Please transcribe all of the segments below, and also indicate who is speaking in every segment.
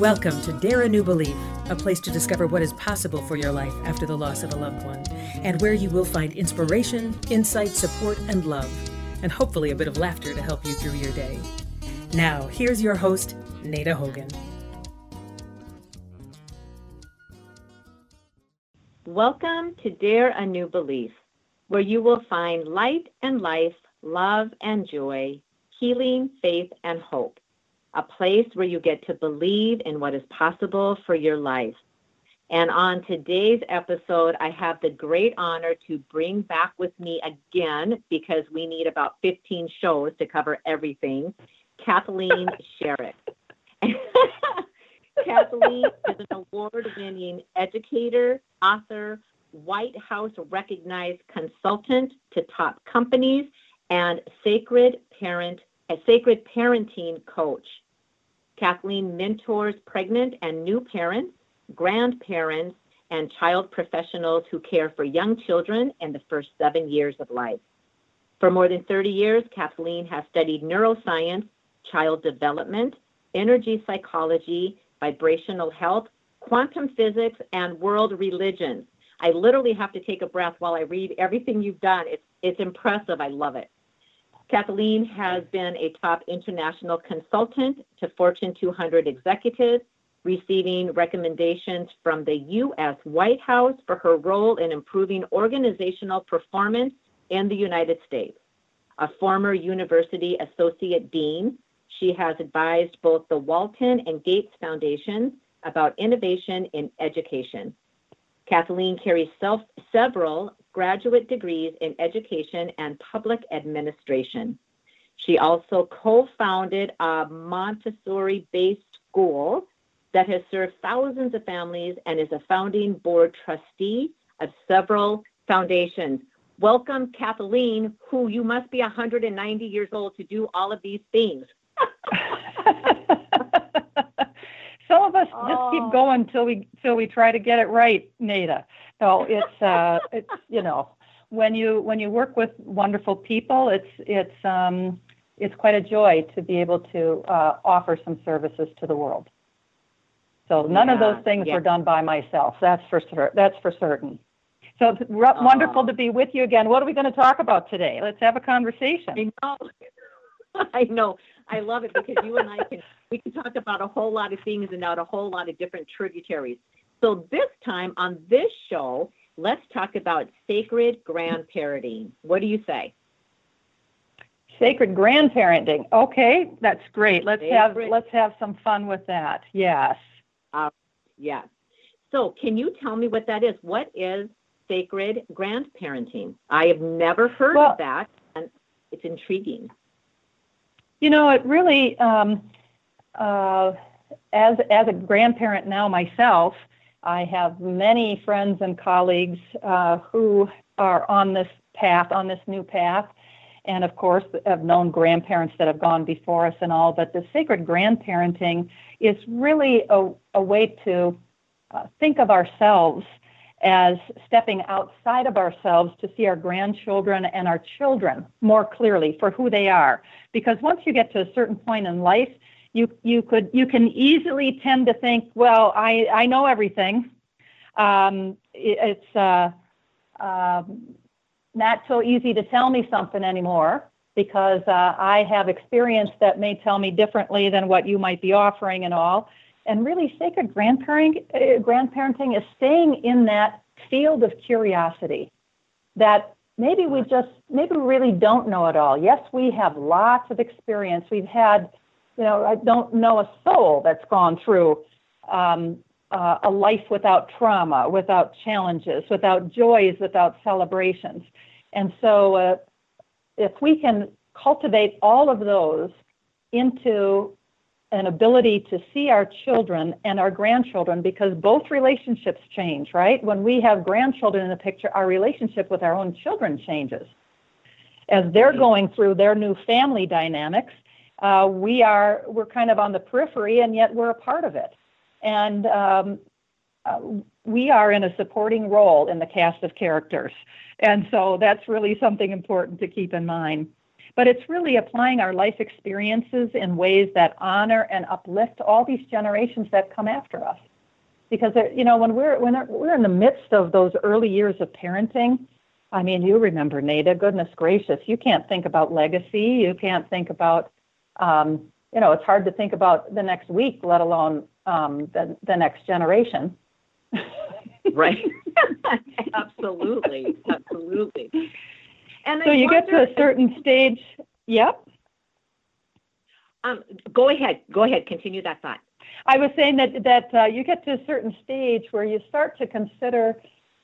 Speaker 1: Welcome to Dare a New Belief, a place to discover what is possible for your life after the loss of a loved one, and where you will find inspiration, insight, support, and love, and hopefully a bit of laughter to help you through your day. Now, here's your host, Nada Hogan.
Speaker 2: Welcome to Dare a New Belief, where you will find light and life, love and joy, healing, faith, and hope a place where you get to believe in what is possible for your life. And on today's episode, I have the great honor to bring back with me again, because we need about 15 shows to cover everything, Kathleen Sherrick. Kathleen is an award winning educator, author, White House recognized consultant to top companies, and sacred parent, a sacred parenting coach. Kathleen mentors pregnant and new parents, grandparents, and child professionals who care for young children in the first seven years of life. For more than 30 years, Kathleen has studied neuroscience, child development, energy psychology, vibrational health, quantum physics, and world religions. I literally have to take a breath while I read everything you've done. It's, it's impressive. I love it. Kathleen has been a top international consultant to Fortune 200 executives, receiving recommendations from the U.S. White House for her role in improving organizational performance in the United States. A former university associate dean, she has advised both the Walton and Gates Foundations about innovation in education. Kathleen carries self, several graduate degrees in education and public administration. She also co founded a Montessori based school that has served thousands of families and is a founding board trustee of several foundations. Welcome, Kathleen, who you must be 190 years old to do all of these things.
Speaker 3: Some of us oh. just keep oh. going till we till we try to get it right, Nada. So it's uh, it's you know when you when you work with wonderful people, it's it's um, it's quite a joy to be able to uh, offer some services to the world. So none yeah, of those things yeah. were done by myself. That's for sure. That's for certain. So it's r- oh. wonderful to be with you again. What are we going to talk about today? Let's have a conversation.
Speaker 2: I know. I know. I love it because you and I can we can talk about a whole lot of things and out a whole lot of different tributaries. So this time on this show, let's talk about sacred grandparenting. What do you say?
Speaker 3: Sacred grandparenting. Okay, that's great. Let's sacred. have let's have some fun with that. Yes.
Speaker 2: Uh, yes. So, can you tell me what that is? What is sacred grandparenting? I have never heard well, of that, and it's intriguing.
Speaker 3: You know, it really, um, uh, as as a grandparent now myself, I have many friends and colleagues uh, who are on this path, on this new path, and of course, have known grandparents that have gone before us and all. But the sacred grandparenting is really a, a way to uh, think of ourselves as stepping outside of ourselves to see our grandchildren and our children more clearly for who they are. Because once you get to a certain point in life, you you could you can easily tend to think, well, I I know everything. Um, it, it's uh, uh, not so easy to tell me something anymore because uh, I have experience that may tell me differently than what you might be offering and all. And really, sacred grandparenting, uh, grandparenting is staying in that field of curiosity that maybe we just, maybe we really don't know it all. Yes, we have lots of experience. We've had, you know, I don't know a soul that's gone through um, uh, a life without trauma, without challenges, without joys, without celebrations. And so, uh, if we can cultivate all of those into an ability to see our children and our grandchildren because both relationships change, right? When we have grandchildren in the picture, our relationship with our own children changes. As they're mm-hmm. going through their new family dynamics, uh, we are we're kind of on the periphery, and yet we're a part of it. And um, uh, we are in a supporting role in the cast of characters, and so that's really something important to keep in mind. But it's really applying our life experiences in ways that honor and uplift all these generations that come after us. Because you know, when we're when we're in the midst of those early years of parenting, I mean, you remember Nada. Goodness gracious, you can't think about legacy. You can't think about, um, you know, it's hard to think about the next week, let alone um, the the next generation.
Speaker 2: right. absolutely, absolutely.
Speaker 3: And so you get to a certain stage. Yep.
Speaker 2: Um, go ahead. Go ahead. Continue that thought.
Speaker 3: I was saying that that uh, you get to a certain stage where you start to consider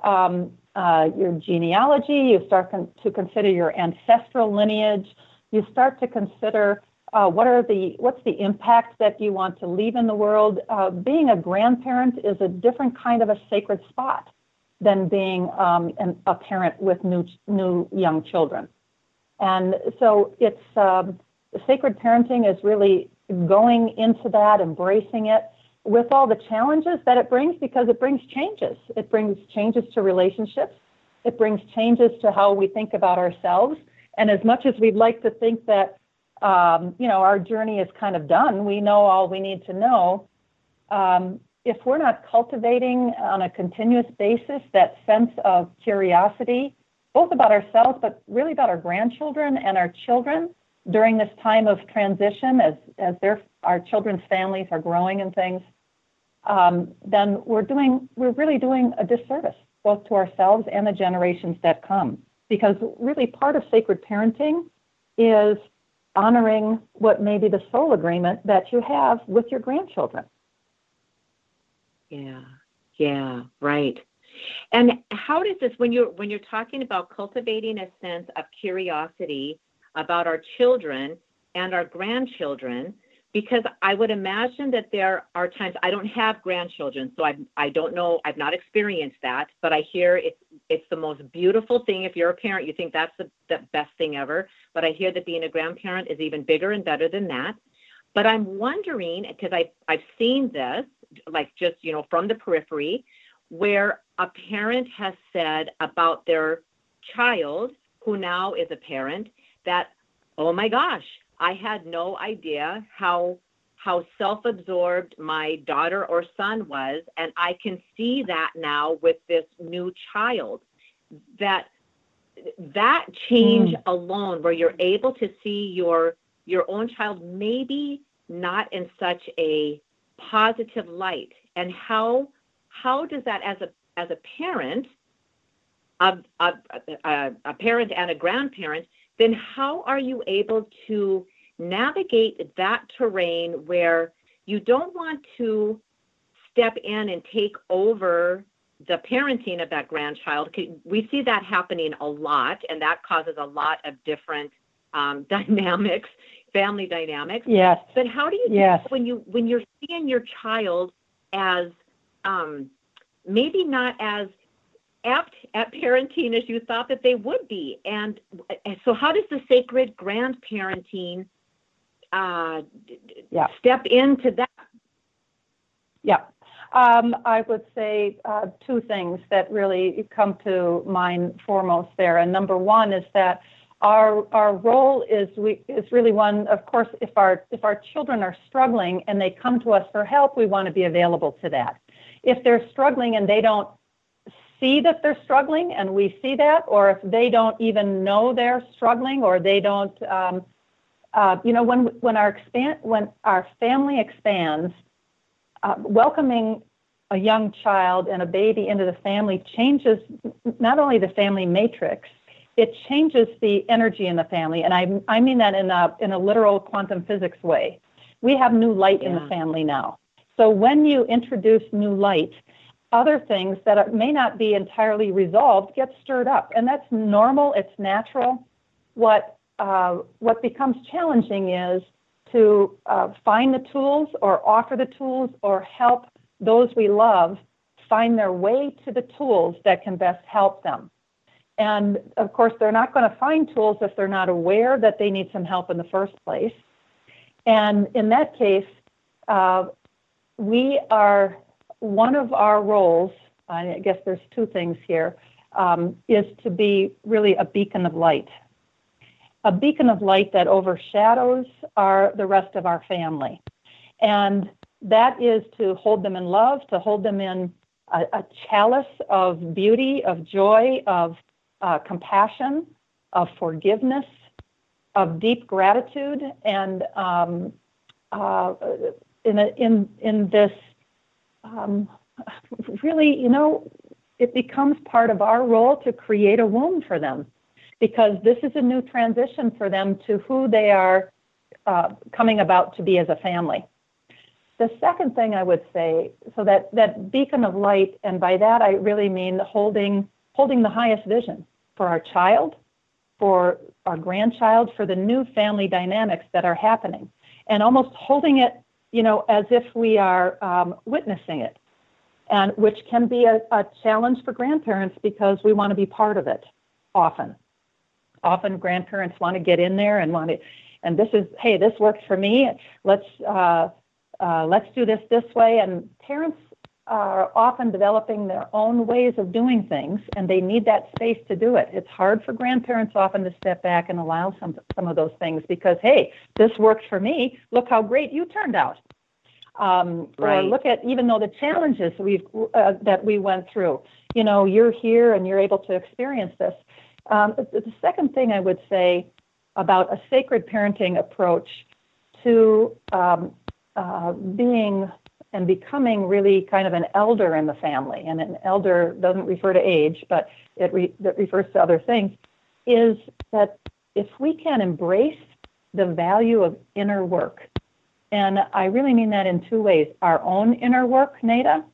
Speaker 3: um, uh, your genealogy. You start con- to consider your ancestral lineage. You start to consider uh, what are the what's the impact that you want to leave in the world. Uh, being a grandparent is a different kind of a sacred spot than being um, an, a parent with new new young children. And so it's um, sacred parenting is really going into that, embracing it with all the challenges that it brings because it brings changes. It brings changes to relationships. It brings changes to how we think about ourselves. And as much as we'd like to think that um, you know our journey is kind of done, we know all we need to know. Um, if we're not cultivating on a continuous basis that sense of curiosity, both about ourselves, but really about our grandchildren and our children during this time of transition as, as their, our children's families are growing and things, um, then we're doing, we're really doing a disservice both to ourselves and the generations that come. Because really part of sacred parenting is honoring what may be the soul agreement that you have with your grandchildren.
Speaker 2: Yeah, yeah, right. And how does this when you're when you're talking about cultivating a sense of curiosity about our children and our grandchildren? Because I would imagine that there are times I don't have grandchildren, so I I don't know I've not experienced that, but I hear it's it's the most beautiful thing. If you're a parent, you think that's the, the best thing ever. But I hear that being a grandparent is even bigger and better than that. But I'm wondering because I I've seen this like just you know from the periphery where a parent has said about their child who now is a parent that oh my gosh i had no idea how how self-absorbed my daughter or son was and i can see that now with this new child that that change mm. alone where you're able to see your your own child maybe not in such a positive light and how how does that as a as a parent a, a, a, a parent and a grandparent then how are you able to navigate that terrain where you don't want to step in and take over the parenting of that grandchild. We see that happening a lot, and that causes a lot of different um, dynamics family dynamics.
Speaker 3: Yes.
Speaker 2: But how do you
Speaker 3: yes.
Speaker 2: when you when you're seeing your child as um, maybe not as apt at parenting as you thought that they would be, and so how does the sacred grandparenting uh,
Speaker 3: yeah.
Speaker 2: step into that?
Speaker 3: Yeah. Um, I would say uh, two things that really come to mind foremost there. And number one is that our our role is we is really one of course if our if our children are struggling and they come to us for help we want to be available to that. If they're struggling and they don't see that they're struggling and we see that or if they don't even know they're struggling or they don't um, uh, you know when when our expand when our family expands uh, welcoming a young child and a baby into the family changes not only the family matrix it changes the energy in the family. And I, I mean that in a, in a literal quantum physics way. We have new light yeah. in the family now. So when you introduce new light, other things that are, may not be entirely resolved get stirred up. And that's normal, it's natural. What, uh, what becomes challenging is to uh, find the tools or offer the tools or help those we love find their way to the tools that can best help them. And of course, they're not going to find tools if they're not aware that they need some help in the first place. And in that case, uh, we are one of our roles, I guess there's two things here, um, is to be really a beacon of light. a beacon of light that overshadows our the rest of our family. And that is to hold them in love, to hold them in a, a chalice of beauty, of joy, of uh, compassion, of forgiveness, of deep gratitude, and um, uh, in, a, in, in this um, really, you know, it becomes part of our role to create a womb for them because this is a new transition for them to who they are uh, coming about to be as a family. The second thing I would say, so that, that beacon of light, and by that I really mean holding, holding the highest vision for our child, for our grandchild, for the new family dynamics that are happening, and almost holding it, you know, as if we are um, witnessing it, and which can be a, a challenge for grandparents because we want to be part of it often. Often grandparents want to get in there and want to, and this is, hey, this works for me. Let's uh, uh, let's do this this way. And parents are often developing their own ways of doing things, and they need that space to do it. It's hard for grandparents often to step back and allow some some of those things because, hey, this worked for me. Look how great you turned out. Um, right. Or look at even though the challenges we've uh, that we went through. You know, you're here and you're able to experience this. Um, the, the second thing I would say about a sacred parenting approach to um, uh, being and becoming really kind of an elder in the family, and an elder doesn't refer to age, but it, re- it refers to other things, is that if we can embrace the value of inner work, and I really mean that in two ways our own inner work, Nada.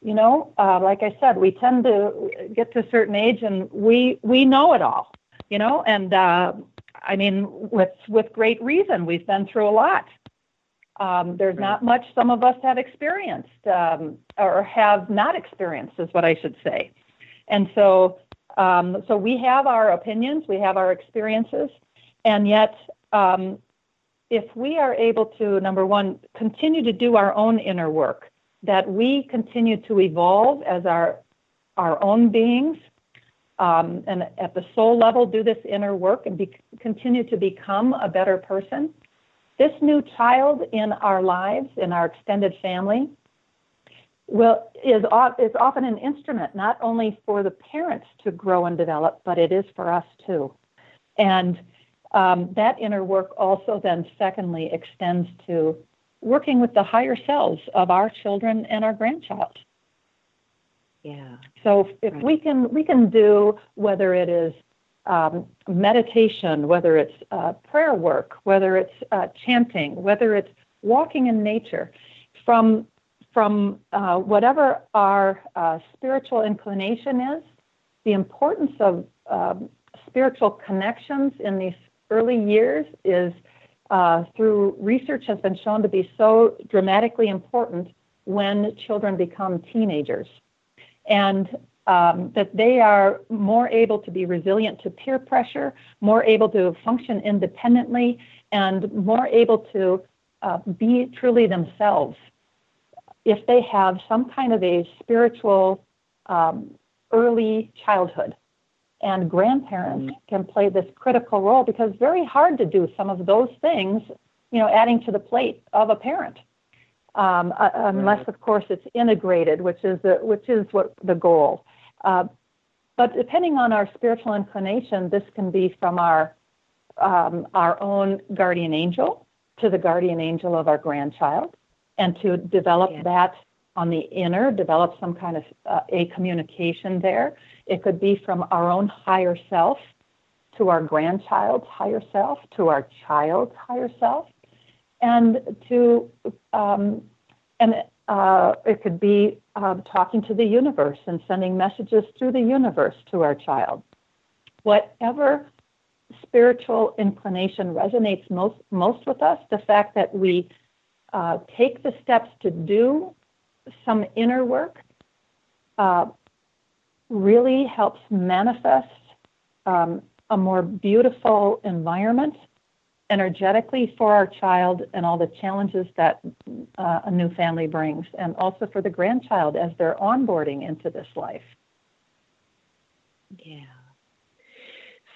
Speaker 3: You know, uh, like I said, we tend to get to a certain age and we we know it all. You know, and uh, I mean, with with great reason, we've been through a lot. Um, there's not much some of us have experienced um, or have not experienced, is what I should say. And so, um, so we have our opinions, we have our experiences, and yet, um, if we are able to, number one, continue to do our own inner work, that we continue to evolve as our our own beings, um, and at the soul level, do this inner work and be, continue to become a better person this new child in our lives, in our extended family, will is, is often an instrument not only for the parents to grow and develop, but it is for us too. And um, that inner work also then, secondly, extends to working with the higher selves of our children and our grandchild.
Speaker 2: Yeah.
Speaker 3: So if right. we can we can do whether it is um, meditation, whether it's uh, prayer work, whether it's uh, chanting, whether it's walking in nature, from from uh, whatever our uh, spiritual inclination is, the importance of um, spiritual connections in these early years is uh, through research has been shown to be so dramatically important when children become teenagers. And um, that they are more able to be resilient to peer pressure, more able to function independently, and more able to uh, be truly themselves if they have some kind of a spiritual um, early childhood. And grandparents mm-hmm. can play this critical role because it's very hard to do some of those things, you know, adding to the plate of a parent. Um, uh, unless, of course, it's integrated, which is the, which is what the goal. Uh, but depending on our spiritual inclination, this can be from our um, our own guardian angel to the guardian angel of our grandchild, and to develop yeah. that on the inner, develop some kind of uh, a communication there. It could be from our own higher self to our grandchild's higher self to our child's higher self, and to um, and uh, it could be uh, talking to the universe and sending messages through the universe to our child. Whatever spiritual inclination resonates most, most with us, the fact that we uh, take the steps to do some inner work uh, really helps manifest um, a more beautiful environment energetically for our child and all the challenges that uh, a new family brings, and also for the grandchild as they're onboarding into this life.
Speaker 2: Yeah.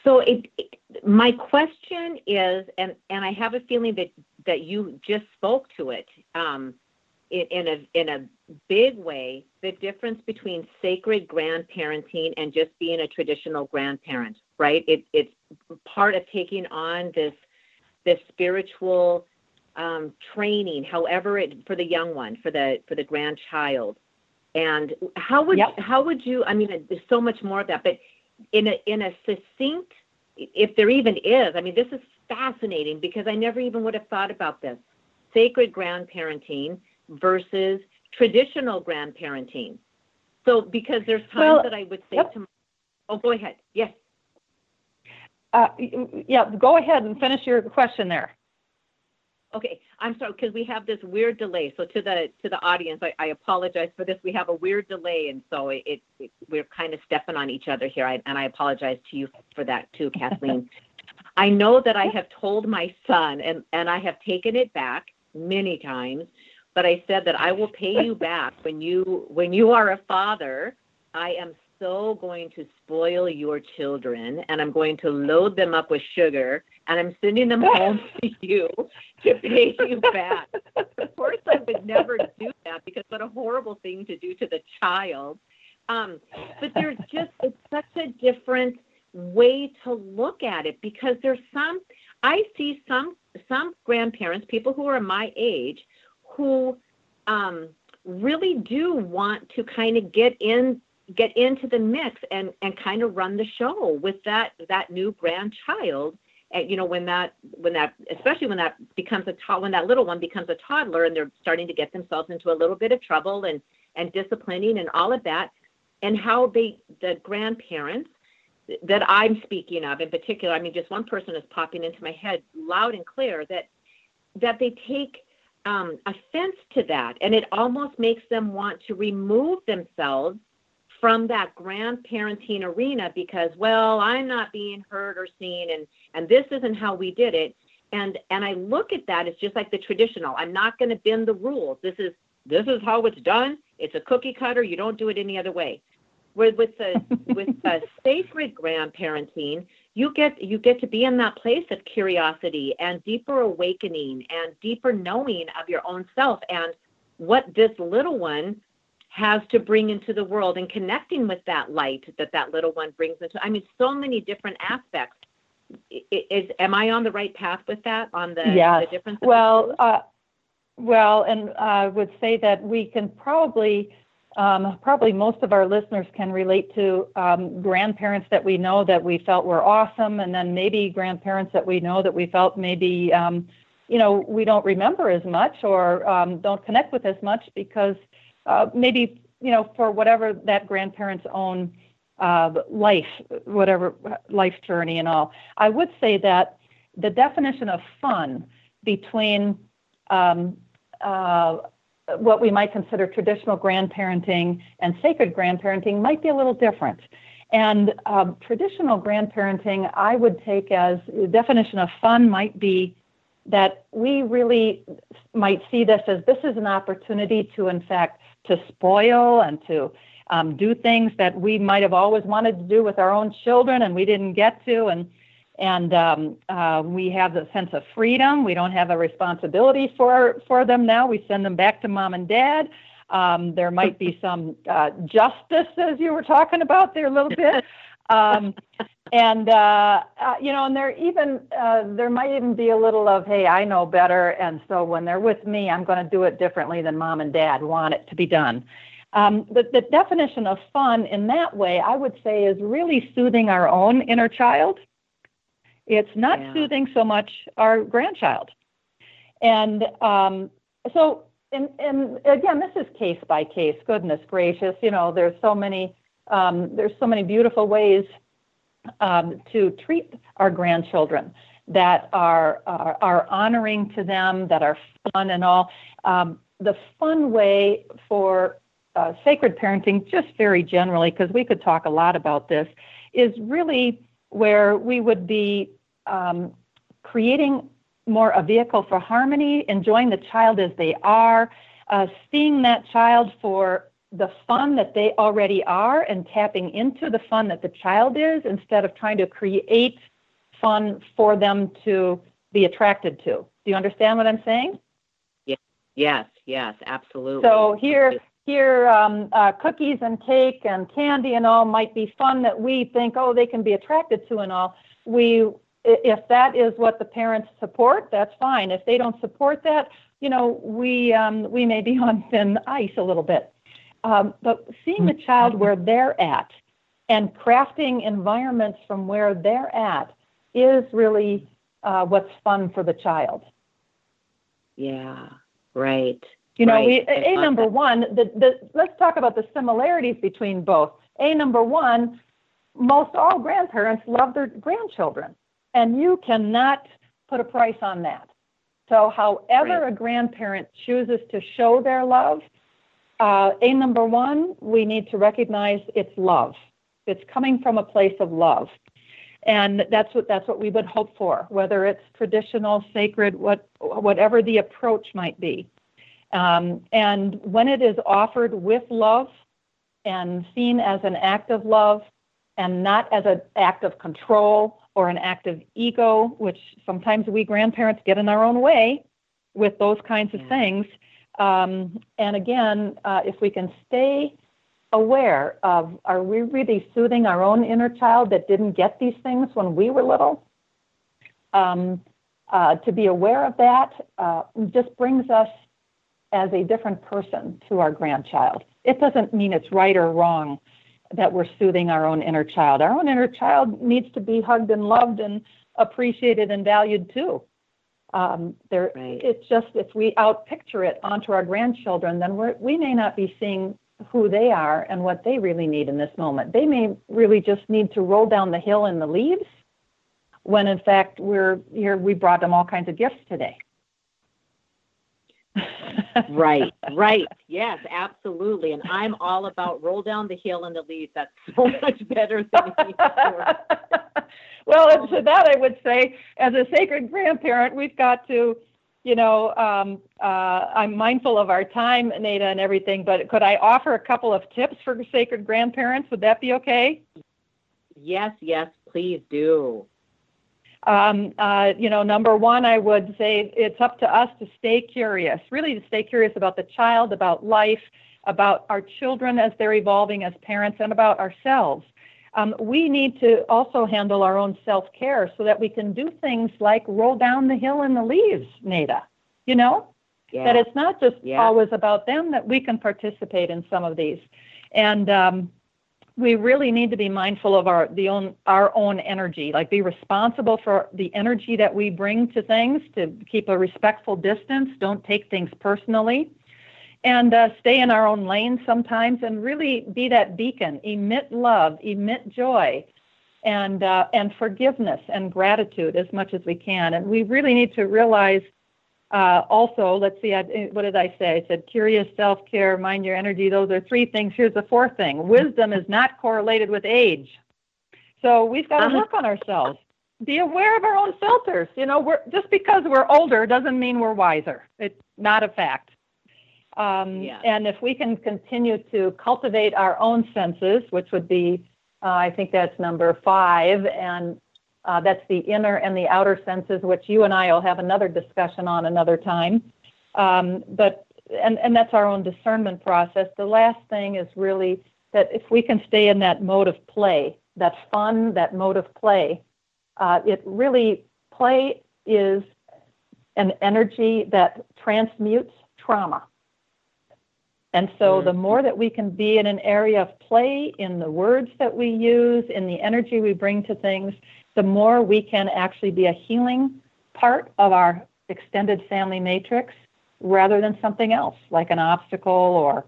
Speaker 2: So it, it, my question is, and and I have a feeling that that you just spoke to it um, in, in a in a big way. The difference between sacred grandparenting and just being a traditional grandparent, right? It, it's part of taking on this this spiritual um, training, however it for the young one, for the for the grandchild. And how would yep. how would you? I mean, there's so much more of that, but in a in a succinct, if there even is. I mean, this is fascinating because I never even would have thought about this. Sacred grandparenting versus traditional grandparenting. So, because there's times well, that I would say yep. to, my, oh, go ahead. Yes.
Speaker 3: Uh, yeah, go ahead and finish your question there.
Speaker 2: Okay, I'm sorry because we have this weird delay. So to the to the audience, I, I apologize for this. We have a weird delay, and so it, it we're kind of stepping on each other here. I, and I apologize to you for that too, Kathleen. I know that I have told my son, and and I have taken it back many times, but I said that I will pay you back when you when you are a father. I am so going to spoil your children and I'm going to load them up with sugar and I'm sending them home to you to pay you back. of course, I would never do that because what a horrible thing to do to the child. Um, but there's just, it's such a different way to look at it because there's some, I see some, some grandparents, people who are my age, who um, really do want to kind of get in get into the mix and and kind of run the show with that that new grandchild. And you know when that when that especially when that becomes a to- when that little one becomes a toddler and they're starting to get themselves into a little bit of trouble and and disciplining and all of that and how they the grandparents that I'm speaking of in particular I mean just one person is popping into my head loud and clear that that they take um, offense to that. And it almost makes them want to remove themselves from that grandparenting arena because well i'm not being heard or seen and and this isn't how we did it. And and i look at that it's just like the traditional. I'm not going to bend the rules. This is this is how it's done. It's a cookie cutter. You don't do it any other way. Where with the with the sacred grandparenting you get you get to be in that place of curiosity and deeper awakening and deeper knowing of your own self and what this little one has to bring into the world and connecting with that light that that little one brings into i mean so many different aspects is am i on the right path with that on the,
Speaker 3: yes.
Speaker 2: the difference
Speaker 3: well uh, well and i would say that we can probably um, probably most of our listeners can relate to um, grandparents that we know that we felt were awesome and then maybe grandparents that we know that we felt maybe um, you know we don't remember as much or um, don't connect with as much because uh, maybe you know for whatever that grandparent's own uh, life, whatever life journey and all. I would say that the definition of fun between um, uh, what we might consider traditional grandparenting and sacred grandparenting might be a little different. And um, traditional grandparenting, I would take as the definition of fun might be that we really might see this as this is an opportunity to, in fact, to spoil and to um, do things that we might have always wanted to do with our own children and we didn't get to. And and um, uh, we have the sense of freedom. We don't have a responsibility for for them now. We send them back to mom and dad. Um, there might be some uh, justice as you were talking about there a little bit um, and uh, uh, you know, and there even uh, there might even be a little of, hey, I know better, and so when they're with me, I'm going to do it differently than mom and dad want it to be done. Um, the, the definition of fun in that way, I would say, is really soothing our own inner child. It's not yeah. soothing so much our grandchild, and um, so and and again, this is case by case. Goodness gracious, you know, there's so many um, there's so many beautiful ways um, to treat our grandchildren that are, are, are honoring to them, that are fun and all. Um, the fun way for uh, sacred parenting, just very generally, because we could talk a lot about this, is really where we would be um, creating more a vehicle for harmony, enjoying the child as they are, uh, seeing that child for the fun that they already are and tapping into the fun that the child is instead of trying to create fun for them to be attracted to. Do you understand what I'm saying?
Speaker 2: Yes, yes, yes, absolutely.
Speaker 3: So here, here, um, uh, cookies and cake and candy and all might be fun that we think, oh, they can be attracted to and all. We, if that is what the parents support, that's fine. If they don't support that, you know, we um, we may be on thin ice a little bit. Um, but seeing the child where they're at and crafting environments from where they're at is really uh, what's fun for the child.
Speaker 2: Yeah, right.
Speaker 3: You know,
Speaker 2: right.
Speaker 3: we a number that. one. The, the let's talk about the similarities between both. A number one, most all grandparents love their grandchildren, and you cannot put a price on that. So, however right. a grandparent chooses to show their love, uh, a number one, we need to recognize it's love. It's coming from a place of love, and that's what that's what we would hope for. Whether it's traditional, sacred, what whatever the approach might be, um, and when it is offered with love and seen as an act of love, and not as an act of control or an act of ego, which sometimes we grandparents get in our own way with those kinds of yeah. things um, and again, uh, if we can stay aware of are we really soothing our own inner child that didn't get these things when we were little? Um, uh, to be aware of that uh, just brings us as a different person to our grandchild. It doesn't mean it's right or wrong that we're soothing our own inner child. Our own inner child needs to be hugged and loved and appreciated and valued too. Um, there, right. it's just if we outpicture it onto our grandchildren, then we we may not be seeing who they are and what they really need in this moment. They may really just need to roll down the hill in the leaves, when in fact we're here. We brought them all kinds of gifts today.
Speaker 2: right, right. Yes, absolutely. And I'm all about roll down the hill in the leaves. That's so much better than
Speaker 3: well, and to that I would say, as a sacred grandparent, we've got to, you know, um, uh, I'm mindful of our time, Nada, and everything, but could I offer a couple of tips for sacred grandparents? Would that be okay?
Speaker 2: Yes, yes, please do.
Speaker 3: Um, uh, you know, number one, I would say it's up to us to stay curious, really to stay curious about the child, about life, about our children as they're evolving as parents, and about ourselves um, we need to also handle our own self care so that we can do things like roll down the hill in the leaves, Nada. You know? Yeah. That it's not just yeah. always about them, that we can participate in some of these. And um, we really need to be mindful of our the own our own energy like be responsible for the energy that we bring to things to keep a respectful distance don't take things personally and uh, stay in our own lane sometimes and really be that beacon, emit love, emit joy, and uh, and forgiveness and gratitude as much as we can. And we really need to realize uh, also, let's see, I, what did I say? I said curious, self care, mind your energy. Those are three things. Here's the fourth thing wisdom is not correlated with age. So we've got to uh-huh. work on ourselves. Be aware of our own filters. You know, we're, just because we're older doesn't mean we're wiser. It's not a fact. Um, yeah. And if we can continue to cultivate our own senses, which would be, uh, I think that's number five, and uh, that's the inner and the outer senses, which you and I will have another discussion on another time. Um, but and and that's our own discernment process. The last thing is really that if we can stay in that mode of play, that fun, that mode of play, uh, it really play is an energy that transmutes trauma. And so mm-hmm. the more that we can be in an area of play, in the words that we use, in the energy we bring to things, the more we can actually be a healing part of our extended family matrix rather than something else like an obstacle or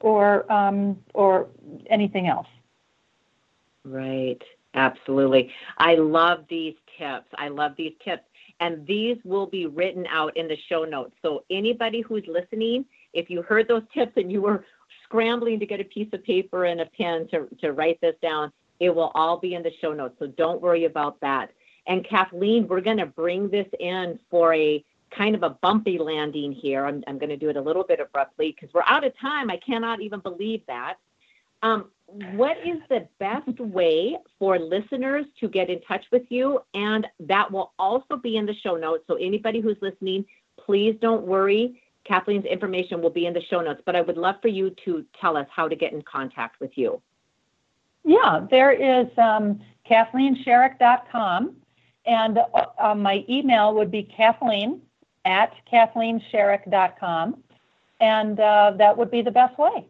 Speaker 3: or um, or anything else.
Speaker 2: Right. Absolutely. I love these tips. I love these tips. And these will be written out in the show notes. So anybody who's listening, if you heard those tips and you were scrambling to get a piece of paper and a pen to, to write this down, it will all be in the show notes. So don't worry about that. And Kathleen, we're going to bring this in for a kind of a bumpy landing here. I'm, I'm going to do it a little bit abruptly because we're out of time. I cannot even believe that. Um, what is the best way for listeners to get in touch with you? And that will also be in the show notes. So anybody who's listening, please don't worry. Kathleen's information will be in the show notes, but I would love for you to tell us how to get in contact with you.
Speaker 3: Yeah, there is um, KathleenSherrick.com, and uh, my email would be Kathleen at KathleenSherrick.com, and uh, that would be the best way.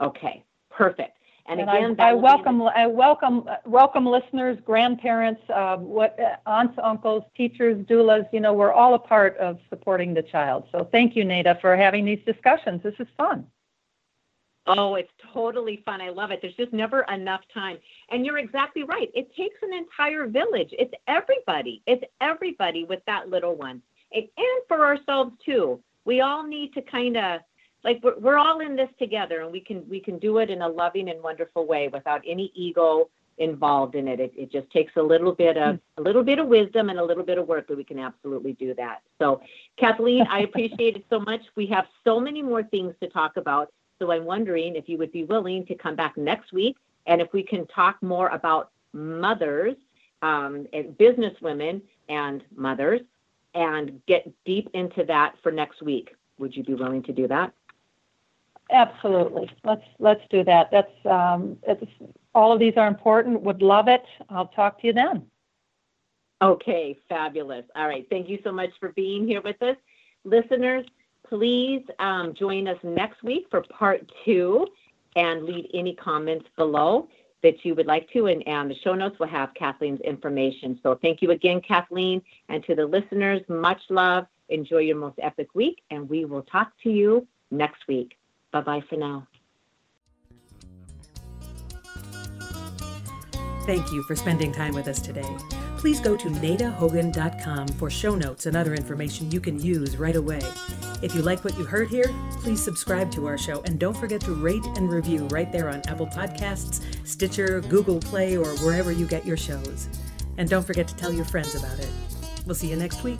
Speaker 2: Okay, perfect.
Speaker 3: And, and again, I, I welcome. I welcome welcome listeners, grandparents, uh, what uh, aunts, uncles, teachers, doulas. You know, we're all a part of supporting the child. So thank you, Nada, for having these discussions. This is fun.
Speaker 2: Oh, it's totally fun. I love it. There's just never enough time. And you're exactly right. It takes an entire village. It's everybody. It's everybody with that little one. And for ourselves too. We all need to kind of like we're, we're all in this together and we can we can do it in a loving and wonderful way without any ego involved in it. It, it just takes a little bit of a little bit of wisdom and a little bit of work, but we can absolutely do that. So, Kathleen, I appreciate it so much. We have so many more things to talk about. So I'm wondering if you would be willing to come back next week and if we can talk more about mothers um, and business women and mothers and get deep into that for next week. Would you be willing to do that?
Speaker 3: Absolutely. Let's let's do that. That's um, all of these are important. Would love it. I'll talk to you then.
Speaker 2: Okay, fabulous. All right. Thank you so much for being here with us, listeners. Please um, join us next week for part two, and leave any comments below that you would like to. And, and the show notes will have Kathleen's information. So thank you again, Kathleen, and to the listeners. Much love. Enjoy your most epic week, and we will talk to you next week. Bye bye for now.
Speaker 1: Thank you for spending time with us today. Please go to nadahogan.com for show notes and other information you can use right away. If you like what you heard here, please subscribe to our show and don't forget to rate and review right there on Apple Podcasts, Stitcher, Google Play, or wherever you get your shows. And don't forget to tell your friends about it. We'll see you next week.